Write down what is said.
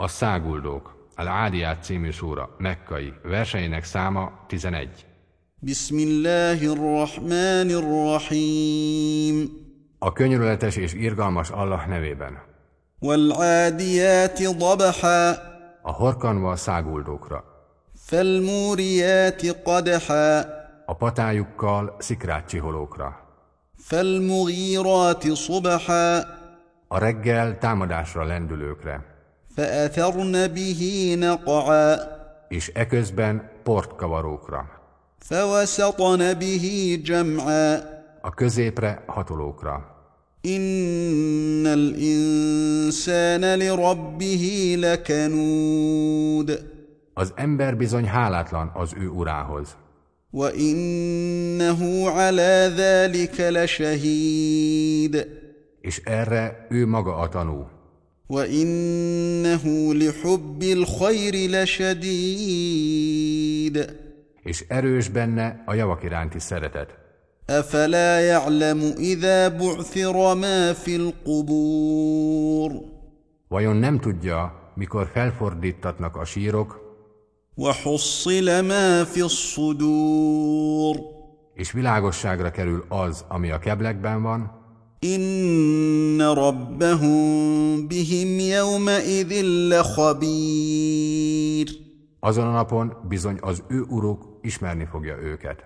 A száguldók, Al-Ádiát című szóra, mekkai, verseinek száma 11. Bismillahirrahmanirrahim. A könyörületes és irgalmas Allah nevében. Wal-Ádiáti dabha. A horkanva a száguldókra. Felmúriáti qadha. A patájukkal szikrát csiholókra. Felmugíráti subha. A reggel támadásra lendülőkre. فأثرن به نقعا És eközben portkavarókra. فوسطن به جمعا A középre hatolókra. إن الإنسان لربه لكنود Az ember bizony hálátlan az ő urához. وإنه على ذلك لشهيد És erre ő maga a tanú. وإنه لحب الخير لشديد És erős benne a javak iránti szeretet. أفلا يعلم إذا بعثر ما في القبور Vajon nem tudja, mikor felfordítatnak a sírok, وحصل ما في الصدور és világosságra kerül az, ami a keblekben van, إن ربهم بهم يومئذ لخبير azon a napon bizony az ő uruk ismerni fogja őket.